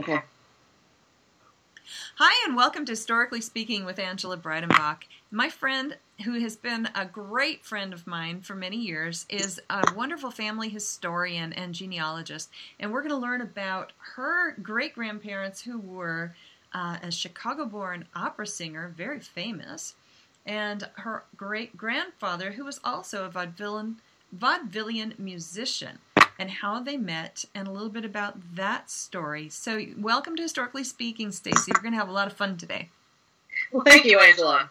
Okay. Hi, and welcome to Historically Speaking with Angela Breidenbach. My friend, who has been a great friend of mine for many years, is a wonderful family historian and genealogist. And we're going to learn about her great grandparents who were uh, a Chicago born opera singer, very famous, and her great grandfather, who was also a vaudevillian, vaudevillian musician and how they met and a little bit about that story. So, welcome to Historically Speaking, Stacie. We're going to have a lot of fun today. Well, thank you, Angela.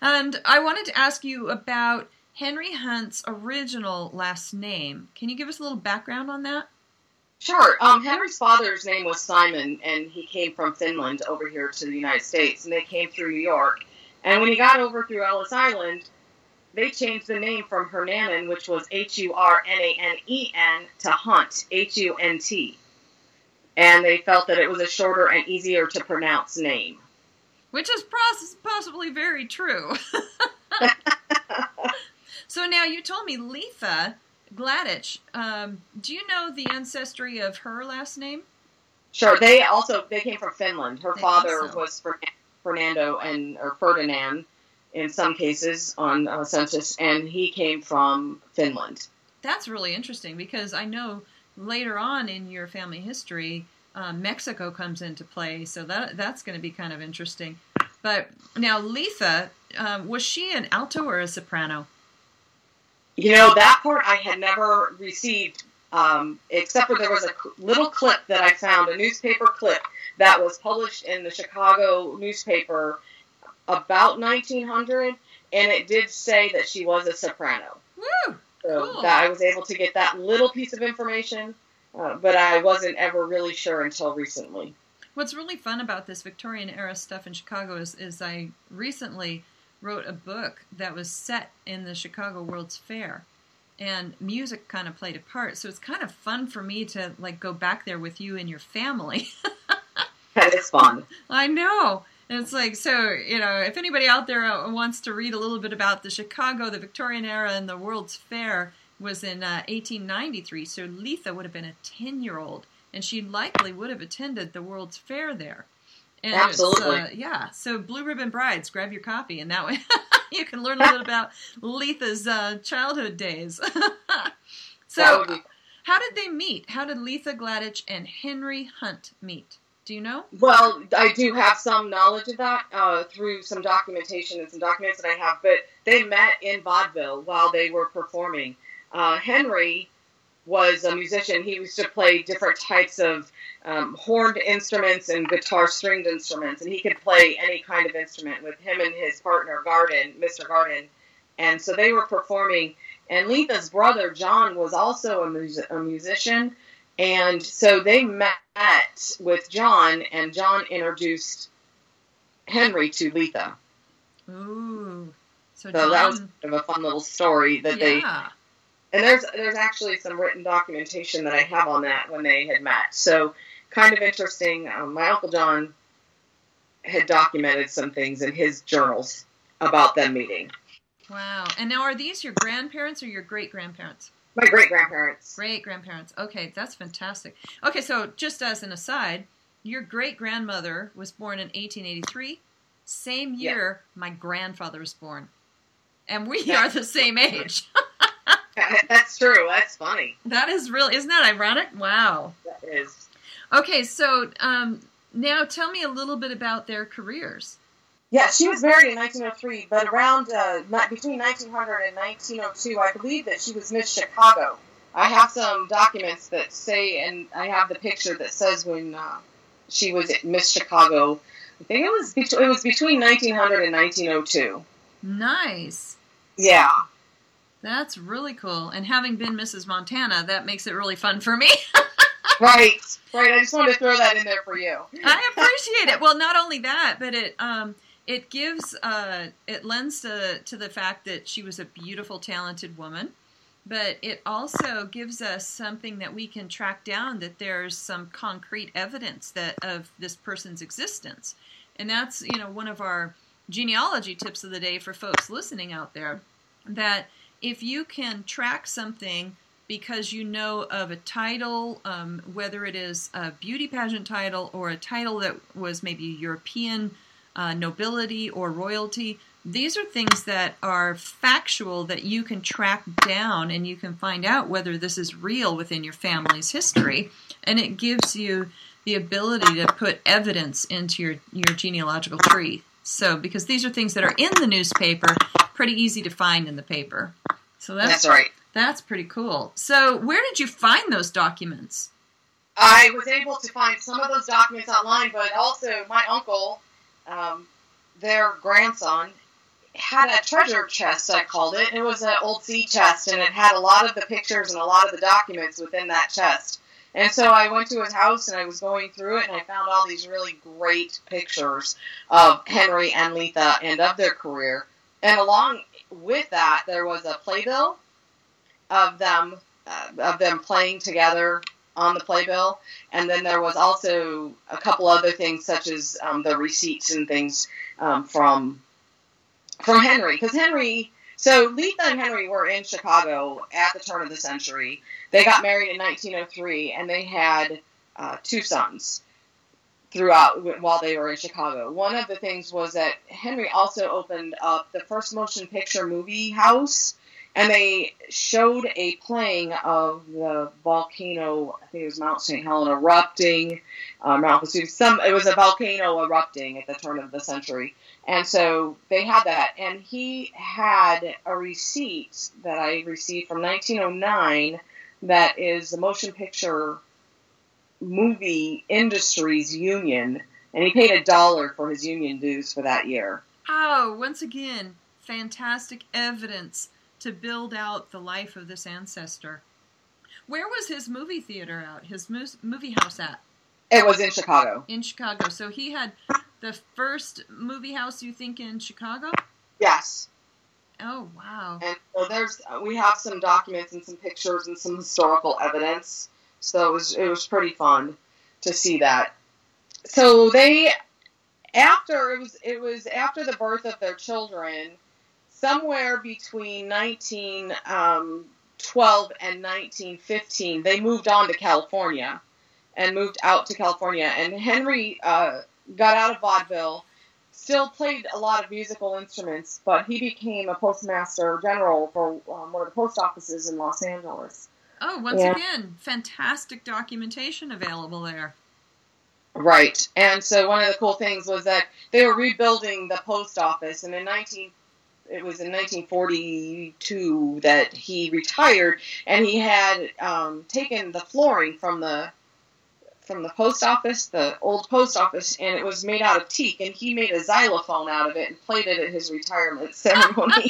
And I wanted to ask you about Henry Hunt's original last name. Can you give us a little background on that? Sure. Um, Henry's father's name was Simon, and he came from Finland over here to the United States, and they came through New York. And when he got over through Ellis Island, they changed the name from Hurnanen, which was H U R N A N E N, to Hunt, H U N T. And they felt that it was a shorter and easier to pronounce name. Which is possibly very true. so now you told me Letha Gladetsch. Um, do you know the ancestry of her last name? Sure. They also they came from Finland. Her father so. was Fernando and or Ferdinand in some cases on uh, census, and he came from Finland. That's really interesting because I know later on in your family history, uh, Mexico comes into play, so that that's going to be kind of interesting. But now, Letha, um, was she an alto or a soprano? You know, that part I had never received, um, except for there was a little clip that I found, a newspaper clip that was published in the Chicago newspaper about 1900, and it did say that she was a soprano. Woo! So cool. that I was able to get that little piece of information, uh, but I wasn't ever really sure until recently. What's really fun about this Victorian era stuff in Chicago is, is I recently wrote a book that was set in the Chicago World's Fair and music kind of played a part. So it's kind of fun for me to like go back there with you and your family. that is fun. I know. And it's like, so, you know, if anybody out there uh, wants to read a little bit about the Chicago, the Victorian era, and the World's Fair was in uh, 1893. So Letha would have been a 10 year old, and she likely would have attended the World's Fair there. And Absolutely. Uh, yeah. So Blue Ribbon Brides, grab your copy, and that way you can learn a little about Letha's uh, childhood days. so, how did they meet? How did Letha Gladetsch and Henry Hunt meet? Do you know? Well, I do have some knowledge of that uh, through some documentation and some documents that I have. But they met in vaudeville while they were performing. Uh, Henry was a musician. He used to play different types of um, horned instruments and guitar stringed instruments, and he could play any kind of instrument with him and his partner Garden, Mr. Garden. And so they were performing. And Letha's brother John was also a, mus- a musician. And so they met with John, and John introduced Henry to Letha. Ooh. So, so John... that was kind of a fun little story that they. yeah. they. And there's there's actually some written documentation that I have on that when they had met. So kind of interesting. Um, my uncle John had documented some things in his journals about them meeting. Wow. And now, are these your grandparents or your great grandparents? My great grandparents. Great grandparents. Okay, that's fantastic. Okay, so just as an aside, your great grandmother was born in 1883. Same year yeah. my grandfather was born. And we are the same age. that's true. That's funny. That is really, isn't that ironic? Wow. That is. Okay, so um, now tell me a little bit about their careers. Yeah, she was married in 1903, but around uh, between 1900 and 1902, I believe that she was Miss Chicago. I have some documents that say, and I have the picture that says when uh, she was Miss Chicago. I think it was it was between 1900 and 1902. Nice. Yeah. That's really cool. And having been Mrs. Montana, that makes it really fun for me. right. Right. I just wanted to throw that in there for you. I appreciate it. Well, not only that, but it um it gives uh, it lends to, to the fact that she was a beautiful talented woman but it also gives us something that we can track down that there's some concrete evidence that of this person's existence. And that's you know one of our genealogy tips of the day for folks listening out there that if you can track something because you know of a title, um, whether it is a beauty pageant title or a title that was maybe European uh, nobility or royalty. These are things that are factual that you can track down and you can find out whether this is real within your family's history. And it gives you the ability to put evidence into your, your genealogical tree. So, because these are things that are in the newspaper, pretty easy to find in the paper. So that's, That's right. That's pretty cool. So, where did you find those documents? I was able to find some of those documents online, but also my uncle, um, their grandson, had a treasure chest, I called it. It was an old sea chest, and it had a lot of the pictures and a lot of the documents within that chest. And so I went to his house and I was going through it, and I found all these really great pictures of Henry and Letha and of their career. And along with that, there was a playbill of them uh, of them playing together on the playbill, and then there was also a couple other things such as um, the receipts and things um, from from Henry, because Henry. So Letha and Henry were in Chicago at the turn of the century. They got married in 1903, and they had uh, two sons throughout while they were in Chicago. One of the things was that Henry also opened up the first motion picture movie house and they showed a playing of the volcano. I think it was Mount St. Helena erupting. Uh, Mount Vesuvius. Some it was a volcano erupting at the turn of the century, and so they had that. And he had a receipt that I received from 1909 that is the Motion Picture Movie Industries Union, and he paid a dollar for his union dues for that year. Oh, once again, fantastic evidence to build out the life of this ancestor. Where was his movie theater at? His movie house at? It was in Chicago. In Chicago. So he had the first movie house you think in Chicago? Yes. Oh wow. And so there's we have some documents and some pictures and some historical evidence. So it was it was pretty fun to see that. So they after it was it was after the birth of their children somewhere between 1912 um, and 1915, they moved on to California and moved out to California. And Henry uh, got out of vaudeville, still played a lot of musical instruments, but he became a postmaster general for um, one of the post offices in Los Angeles. Oh, once yeah. again, fantastic documentation available there. Right. And so one of the cool things was that they were rebuilding the post office, and in 19 it was in 1942 that he retired, and he had um, taken the flooring from the from the post office, the old post office, and it was made out of teak, and he made a xylophone out of it and played it at his retirement ceremony.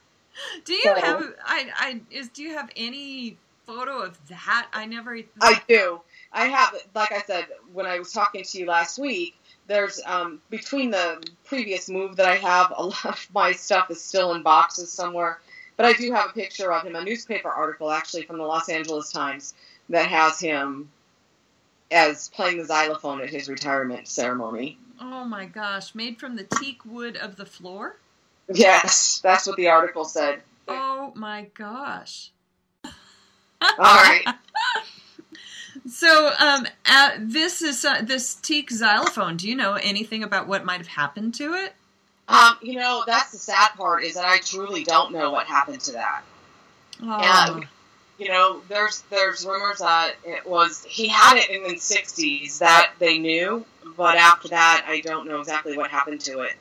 do you so, have I, I is do you have any photo of that? I never. I do. I have, like I said when I was talking to you last week there's um, between the previous move that I have, a lot of my stuff is still in boxes somewhere. But I do have a picture of him, a newspaper article actually from the Los Angeles Times that has him as playing the xylophone at his retirement ceremony. Oh my gosh, made from the teak wood of the floor? Yes, that's what the article said. Oh my gosh. All right. So, um, uh, this is uh, this teak xylophone. Do you know anything about what might have happened to it? Um, you know, that's the sad part is that I truly don't know what happened to that. Oh. And you know, there's there's rumors that it was he had it in the '60s that they knew, but after that, I don't know exactly what happened to it.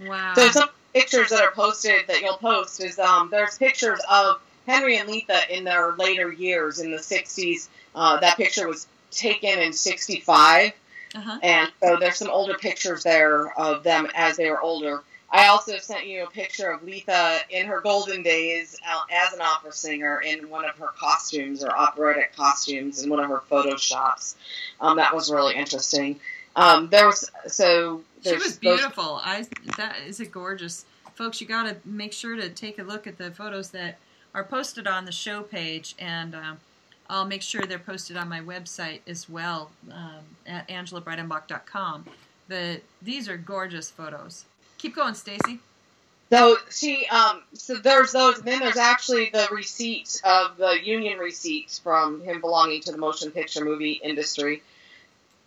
Wow. So some pictures that are posted that you'll post is um, there's pictures of Henry and Letha in their later years in the '60s uh, that picture was taken in 65. Uh-huh. And so there's some older pictures there of them as they were older. I also sent you a picture of Letha in her golden days as an opera singer in one of her costumes or operatic costumes in one of her photoshops. Um, that was really interesting. Um, there was so she was beautiful. I that is a gorgeous, folks. You got to make sure to take a look at the photos that are posted on the show page and. Um, I'll make sure they're posted on my website as well um, at angelabreidenbach.com. The, these are gorgeous photos. Keep going, Stacie. So she, um, so there's those, and then there's actually the receipt of the union receipts from him belonging to the motion picture movie industry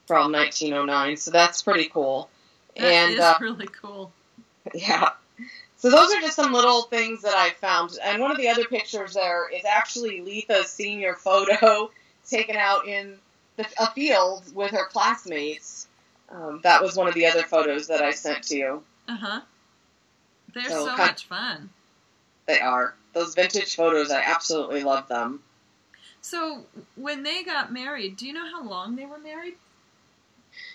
from 1909. So that's pretty cool. That and is uh, really cool. yeah. So those are just some little things that I found. And one of the other pictures there is actually Letha's senior photo taken out in the, a field with her classmates. Um, that was one of the other photos that I sent to you. Uh huh. They're So so much fun. They are. Those vintage photos, I absolutely love them. So when they got married, do you know how long they were married?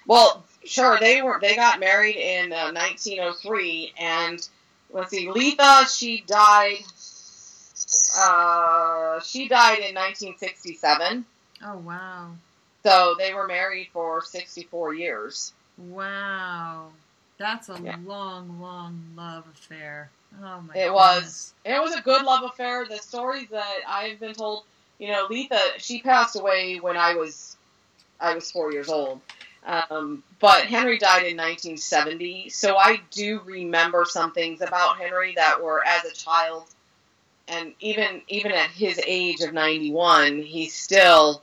Well, sure, they were they got married in uh, 1903 and let's see, Letha, she died uh, she died in 1967. Oh wow, So they were married for 64 years. wow, that's a Yeah. long, long love affair. Oh my. It was. It was a good love affair. The stories that I've been told, you know, Letha, she passed away when I was, I was four years old. Um, but Henry died in 1970, so I do remember some things about Henry that were as a child, and even even at his age of 91, he still,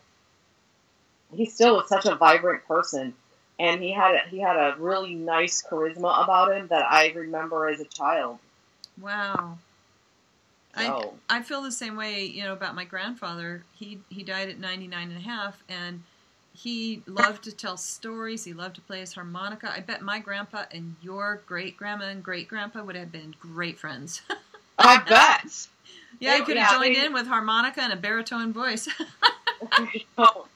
he still was such a vibrant person, and he had a, he had a really nice charisma about him that I remember as a child. Wow. I, So. I feel the same way, you know, about my grandfather. He he died at 99 and a half and he loved to tell stories. He loved to play his harmonica. I bet my grandpa and your great grandma and great grandpa would have been great friends. I bet. yeah, he oh, could have yeah, joined they- in with harmonica and a baritone voice. Oh.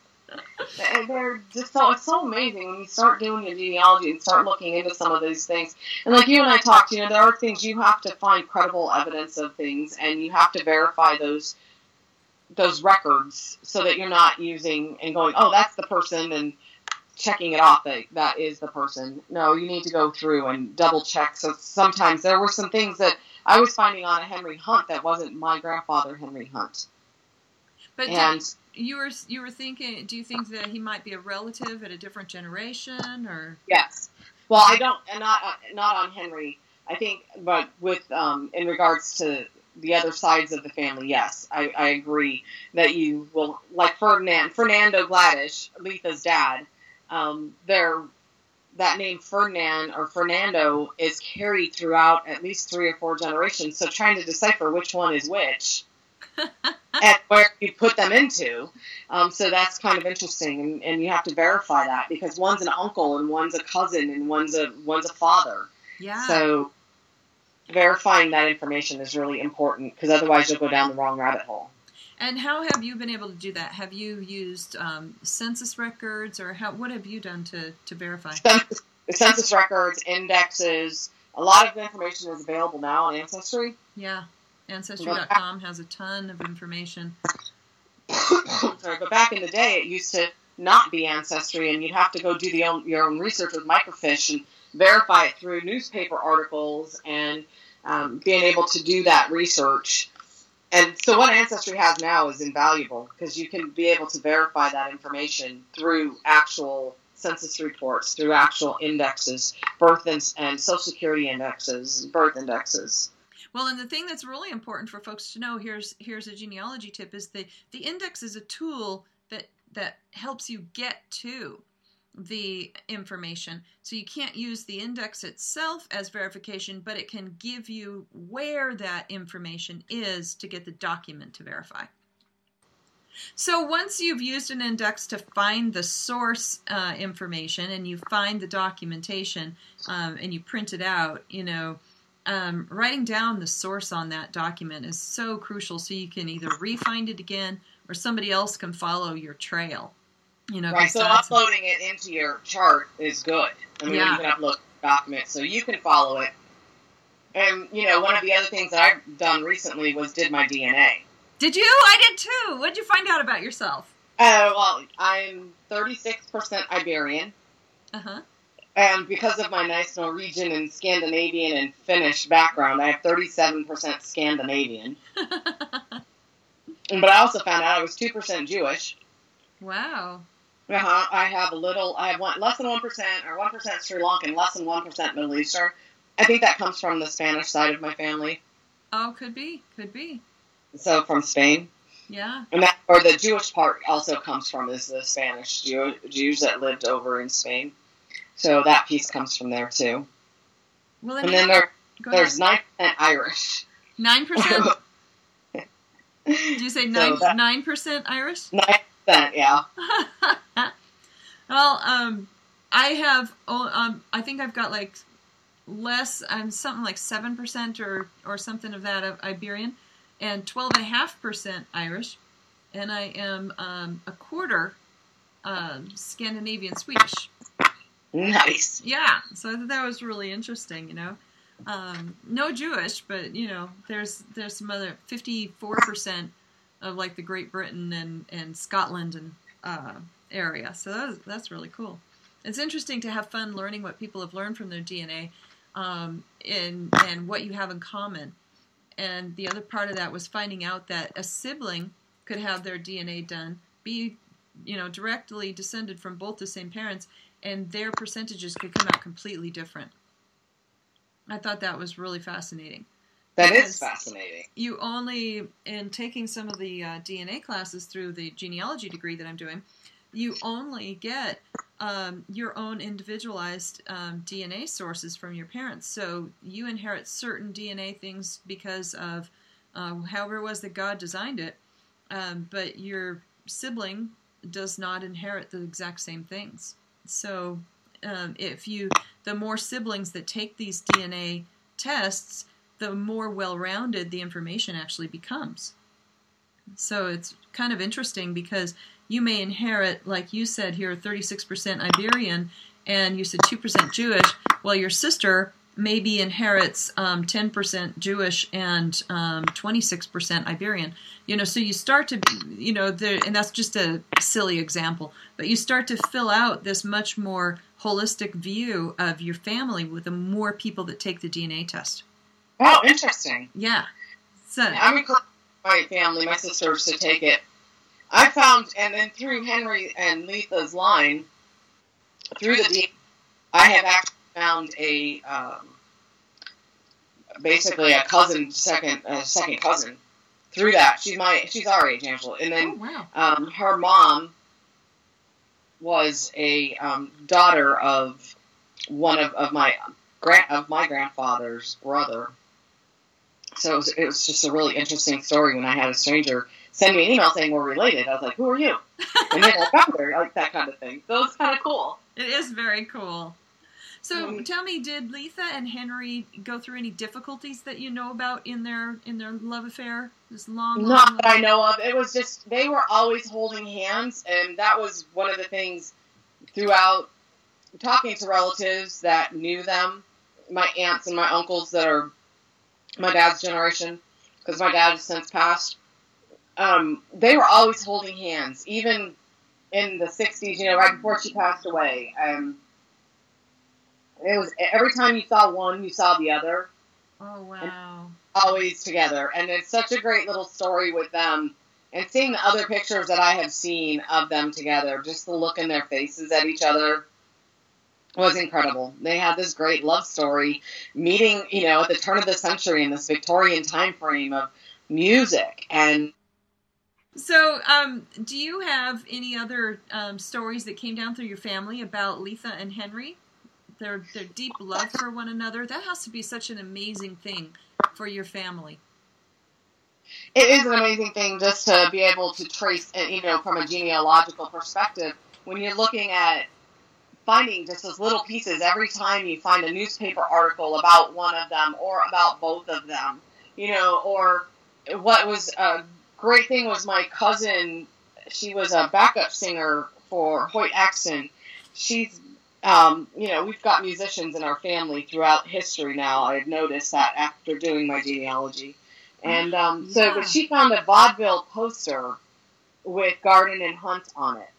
They're just so it's so amazing when you start doing your genealogy and start looking into some of these things. And like you and I talked, you know, there are things you have to find credible evidence of things, and you have to verify those those records so that you're not using and going, oh, that's the person, and checking it off that that is the person. No, you need to go through and double check. So sometimes there were some things that I was finding on a Henry Hunt that wasn't my grandfather Henry Hunt, but did- and you were you were thinking, do you think that he might be a relative at a different generation or Yes. Well, I don't, and not uh, not on Henry. I think, but with um, in regards to the other sides of the family, yes, I, I agree that you will like Ferdinand, Fernando Gladetsch, Letha's dad. Um, there, that name Ferdinand or Fernando is carried throughout at least three or four generations. So trying to decipher which one is which. and where you put them into. Um, so that's kind of interesting, and, and you have to verify that because one's an uncle and one's a cousin and one's a one's a father. yeah. So verifying that information is really important because otherwise you'll go down the wrong rabbit hole. And how have you been able to do that? Have you used um, census records, or how? What have you done to to verify? Census, census records, indexes, a lot of the information is available now on Ancestry. Yeah, Ancestry.com has a ton of information. Sorry, but back in the day, it used to not be Ancestry, and you'd have to go do the own, your own research with microfiche and verify it through newspaper articles and um, being able to do that research. And so, what Ancestry has now is invaluable because you can be able to verify that information through actual census reports, through actual indexes, birth and, and social security indexes, birth indexes. Well, and the thing that's really important for folks to know here's here's a genealogy tip: is the the index is a tool that that helps you get to the information. So you can't use the index itself as verification, but it can give you where that information is to get the document to verify. So once you've used an index to find the source uh, information and you find the documentation um, and you print it out, you know, um, writing down the source on that document is so crucial so you can either re-find it again or somebody else can follow your trail. You know, Right, so uploading it into your chart is good. I mean, Yeah. you can upload documents so you can follow it. And, you know, one of the other things that I've done recently was did my DNA. Did you? I did too. What did you find out about yourself? Uh, well, I'm 36% Iberian, Uh huh. and because of my nice Norwegian and Scandinavian and Finnish background, I have 37% Scandinavian. But I also found out I was 2% Jewish. wow. Uh-huh. I have a little, I have one, less than 1% or 1% Sri Lankan, less than 1% Middle Eastern. I think that comes from the Spanish side of my family. Oh, could be, could be. So from Spain. Yeah. And that, or the Jewish part also comes from is the Spanish Jew, Jews that lived over in Spain. So that piece comes from there too. Well, and then there, there's nine percent Irish. Nine percent. Did you say nine nine percent Irish? Nine percent, yeah. well, um, I have. Um, I think I've got like less. I'm um, something like seven percent or or something of that of Iberian, and twelve and a half percent Irish, and I am um, a quarter um, Scandinavian Swedish. Nice. Yeah, so that was really interesting. You know, um, no Jewish, but you know, there's there's some other fifty four percent of like the Great Britain and and Scotland and uh, area. So that's that's really cool. It's interesting to have fun learning what people have learned from their DNA, um, and and what you have in common. And the other part of that was finding out that a sibling could have their DNA done, be you know directly descended from both the same parents, and their percentages could come out completely different. I thought that was really fascinating. That is fascinating. You only, in taking some of the uh, DNA classes through the genealogy degree that I'm doing, you only get um, your own individualized um, DNA sources from your parents. So you inherit certain DNA things because of uh, however it was that God designed it, um, but your sibling does not inherit the exact same things. So um, if you, the more siblings that take these DNA tests, the more well-rounded the information actually becomes. So it's kind of interesting because you may inherit, like you said here, 36% Iberian, and you said 2% Jewish. Well, your sister maybe inherits um, 10% Jewish and um, 26% Iberian. You know, so you start to, you know, and that's just a silly example, but you start to fill out this much more holistic view of your family with the more people that take the DNA test. Oh, interesting. Yeah. So I'm encouraging my family, my sisters, to take it. I found, and then through Henry and Letha's line, through the DNA, I have actually found a um, basically a cousin, second a second cousin. Through that, she's my she's our age, Angela, and then oh, wow. um, her mom was a um, daughter of one of, of my grand of my grandfather's brother. So it was, it was just a really interesting story when I had a stranger send me an email saying we're related. I was like, "Who are you?" And then I found her, like that kind of thing. So it's kind of cool. It is very cool. So mm-hmm. tell me, did Letha and Henry go through any difficulties that you know about in their in their love affair? This long, not long that I know of. It was just they were always holding hands, and that was one of the things throughout talking to relatives that knew them, my aunts and my uncles that are my dad's generation, because my dad has since passed. Um, they were always holding hands, even in the '60s. You know, right before she passed away. Um, it was every time you saw one, you saw the other. Oh wow! Always together, and it's such a great little story with them. And seeing the other pictures that I have seen of them together, just the look in their faces at each other was incredible. They had this great love story, meeting, you know, at the turn of the century in this Victorian time frame of music and so, um, do you have any other um, stories that came down through your family about Letha and Henry? their their deep love for one another. That has to be such an amazing thing for your family. It is an amazing thing just to be able to trace, you know, from a genealogical perspective. When you're looking at finding just those little pieces every time you find a newspaper article about one of them or about both of them, you know, or what was a great thing was my cousin. She was a backup singer for Hoyt Axton. She's um, you know, we've got musicians in our family throughout history now. I've noticed that after doing my genealogy. And um, yeah. so, but she found a vaudeville poster with Garden and Hunt on it.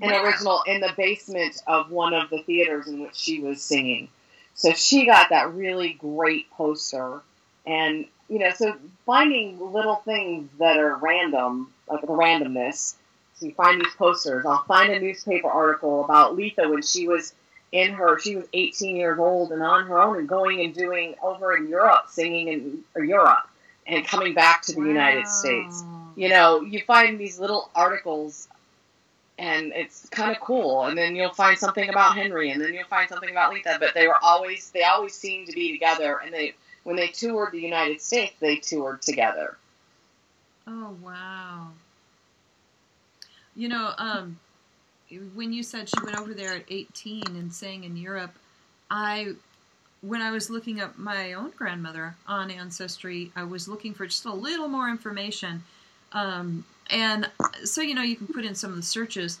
An original in the basement of one of the theaters in which she was singing. So she got that really great poster. And, you know, so finding little things that are random, like the randomness, so you find these posters. I'll find a newspaper article about Letha when she was in her. She was 18 years old and on her own and going and doing over in Europe, singing in Europe and coming back to the wow. United States. You know, you find these little articles and it's kind of cool. And then you'll find something about Henry, and then you'll find something about Letha. But they were always they always seemed to be together. And they when they toured the United States, they toured together. Oh wow! You know, um, when you said she went over there at 18 and sang in Europe, I when I was looking up my own grandmother on Ancestry, I was looking for just a little more information. Um, and so, you know, you can put in some of the searches.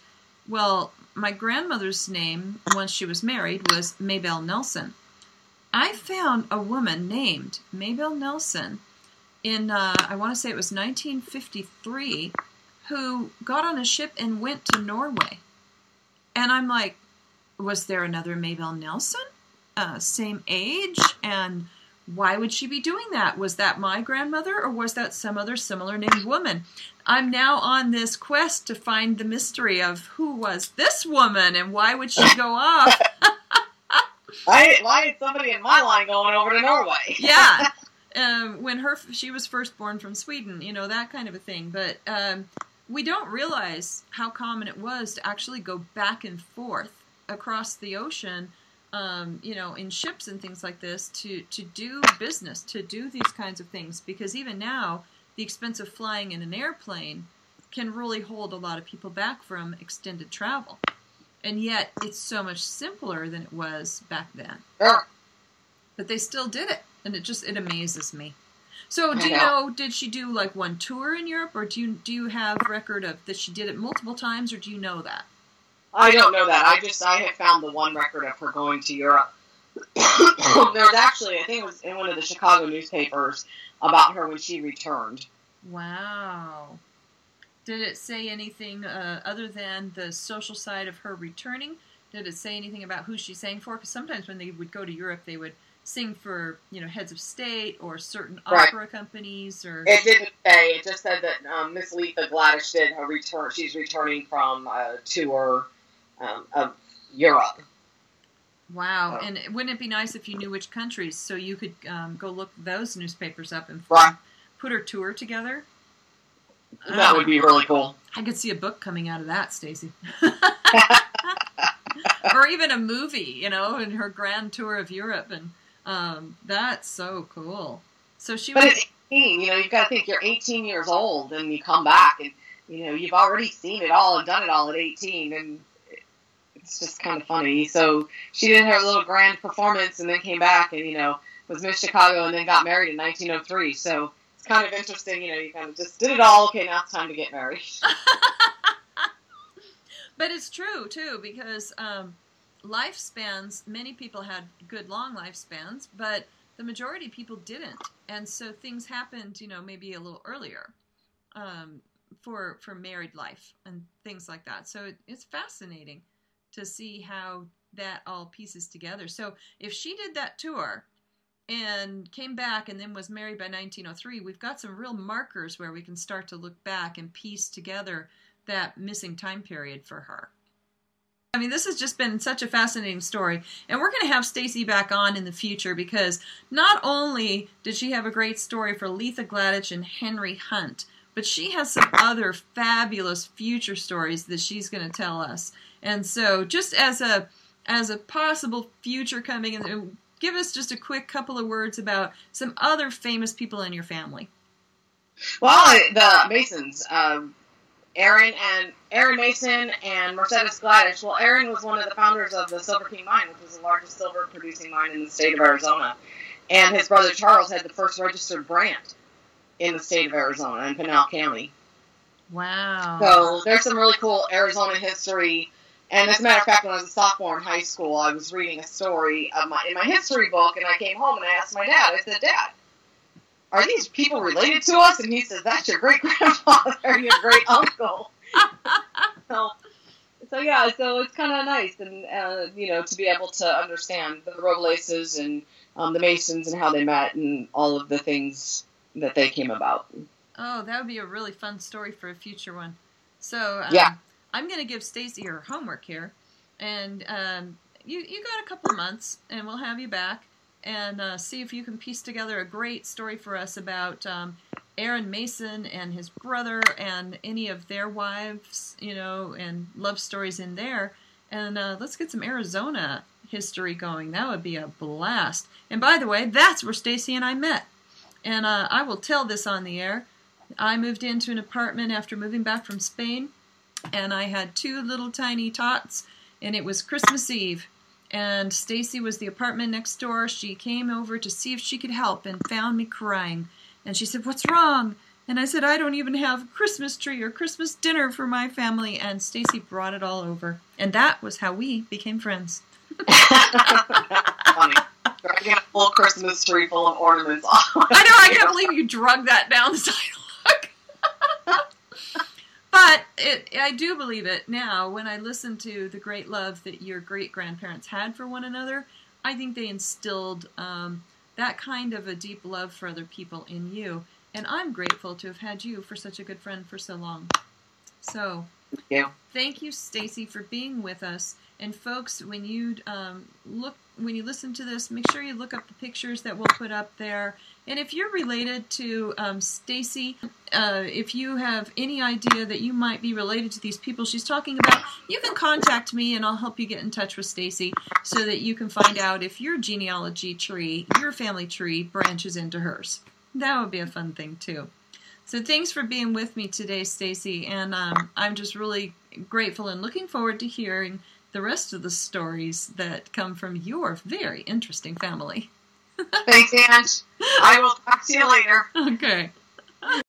Well, my grandmother's name, once she was married, was Maybelle Nelson. I found a woman named Maybelle Nelson in, uh, I want to say it was 1953, who got on a ship and went to Norway. And I'm like, was there another Maybelle Nelson? uh, same age and why would she be doing that? Was that my grandmother or was that some other similar named woman? I'm now on this quest to find the mystery of who was this woman and why would she go off? why, why is somebody in my line going over to Norway? yeah. Um, when her she was first born from Sweden, you know that kind of a thing. But um, we don't realize how common it was to actually go back and forth across the ocean um, you know, in ships and things like this to, to do business, to do these kinds of things. Because even now, the expense of flying in an airplane can really hold a lot of people back from extended travel. And yet, it's so much simpler than it was back then. But they still did it, and it just it amazes me. So, do you know? Did she do like one tour in Europe, or do you do you have record of that she did it multiple times, or do you know that? I don't know that. I just I have found the one record of her going to Europe. There's actually, I think it was in one of the Chicago newspapers about her when she returned. Wow. Did it say anything uh, other than the social side of her returning? Did it say anything about who she sang for? Because sometimes when they would go to Europe, they would sing for you know heads of state or certain right. opera companies or it didn't say it just said that um, miss letha gladys did her return she's returning from a tour um, of Europe. Wow, and wouldn't it be nice if you knew which countries so you could um, go look those newspapers up and right. put her tour together? That um, would be really cool. I could see a book coming out of that, Stacie. or even a movie, you know, in her grand tour of Europe, and um, that's so cool. So she but was. 18, you know, you've got to think you're 18 years old, and you come back, and you know, you've already seen it all and done it all at 18, and it's just kind of funny. So she did her little grand performance and then came back and, you know, was Miss Chicago and then got married in 1903. So it's kind of interesting, you know, you kind of just did it all. Okay, now it's time to get married. but it's true, too, because um, lifespans, many people had good long lifespans, but the majority of people didn't. And so things happened, you know, maybe a little earlier. Um, for for married life and things like that. So it, it's fascinating to see how that all pieces together. So if she did that tour and came back and then was married by 1903, we've got some real markers where we can start to look back and piece together that missing time period for her. I mean, this has just been such a fascinating story, and we're going to have Stacie back on in the future because not only did she have a great story for Letha Gladetsch and Henry Hunt, but she has some other fabulous future stories that she's going to tell us. And so, just as a as a possible future coming, in, give us just a quick couple of words about some other famous people in your family. Well, the Masons, um, Aaron and Aaron Mason and Mercedes Gladys. Well, Aaron was one of the founders of the Silver King mine, which was the largest silver producing mine in the state of Arizona. And his brother Charles had the first registered brand in the state of Arizona in Pinal County. Wow. So there's some really cool Arizona history and as a matter of fact, when I was a sophomore in high school, I was reading a story of my in my history book, and I came home and I asked my dad. I said, "Dad, are these people related to us?" And he says, "That's your great grandfather and your great uncle." so, so yeah, so it's kind of nice, and uh, you know, to be able to understand the Robleses and um, the Masons and how they met and all of the things that they came about. Oh, that would be a really fun story for a future one. So um, yeah. I'm going to give Stacie her homework here, and um, you you got a couple of months, and we'll have you back and uh, see if you can piece together a great story for us about um, Aaron Mason and his brother and any of their wives, you know, and love stories in there. And uh, let's get some Arizona history going. That would be a blast. And by the way, that's where Stacie and I met. And uh, I will tell this on the air. I moved into an apartment after moving back from Spain, and I had two little tiny tots, and it was Christmas Eve and Stacie was the apartment next door. She came over to see if she could help and found me crying. And she said, "What's wrong?" And I said, "I don't even have a Christmas tree or Christmas dinner for my family." And Stacie brought it all over. And that was how we became friends. Funny. Dragging a full Christmas tree full of ornaments. I know. I can't believe you drug that down the sidewalk. but it, I do believe it now when I listen to the great love that your great grandparents had for one another. I think they instilled um, that kind of a deep love for other people in you. And I'm grateful to have had you for such a good friend for so long. So, Yeah. thank you, Stacie, for being with us. And folks, when you um, look, when you listen to this, make sure you look up the pictures that we'll put up there. And if you're related to um, Stacie, uh, if you have any idea that you might be related to these people she's talking about, you can contact me, and I'll help you get in touch with Stacie so that you can find out if your genealogy tree, your family tree, branches into hers. That would be a fun thing too. So thanks for being with me today, Stacie, and um, I'm just really grateful and looking forward to hearing the rest of the stories that come from your very interesting family. Thanks, Ange. I will talk to you later. Okay.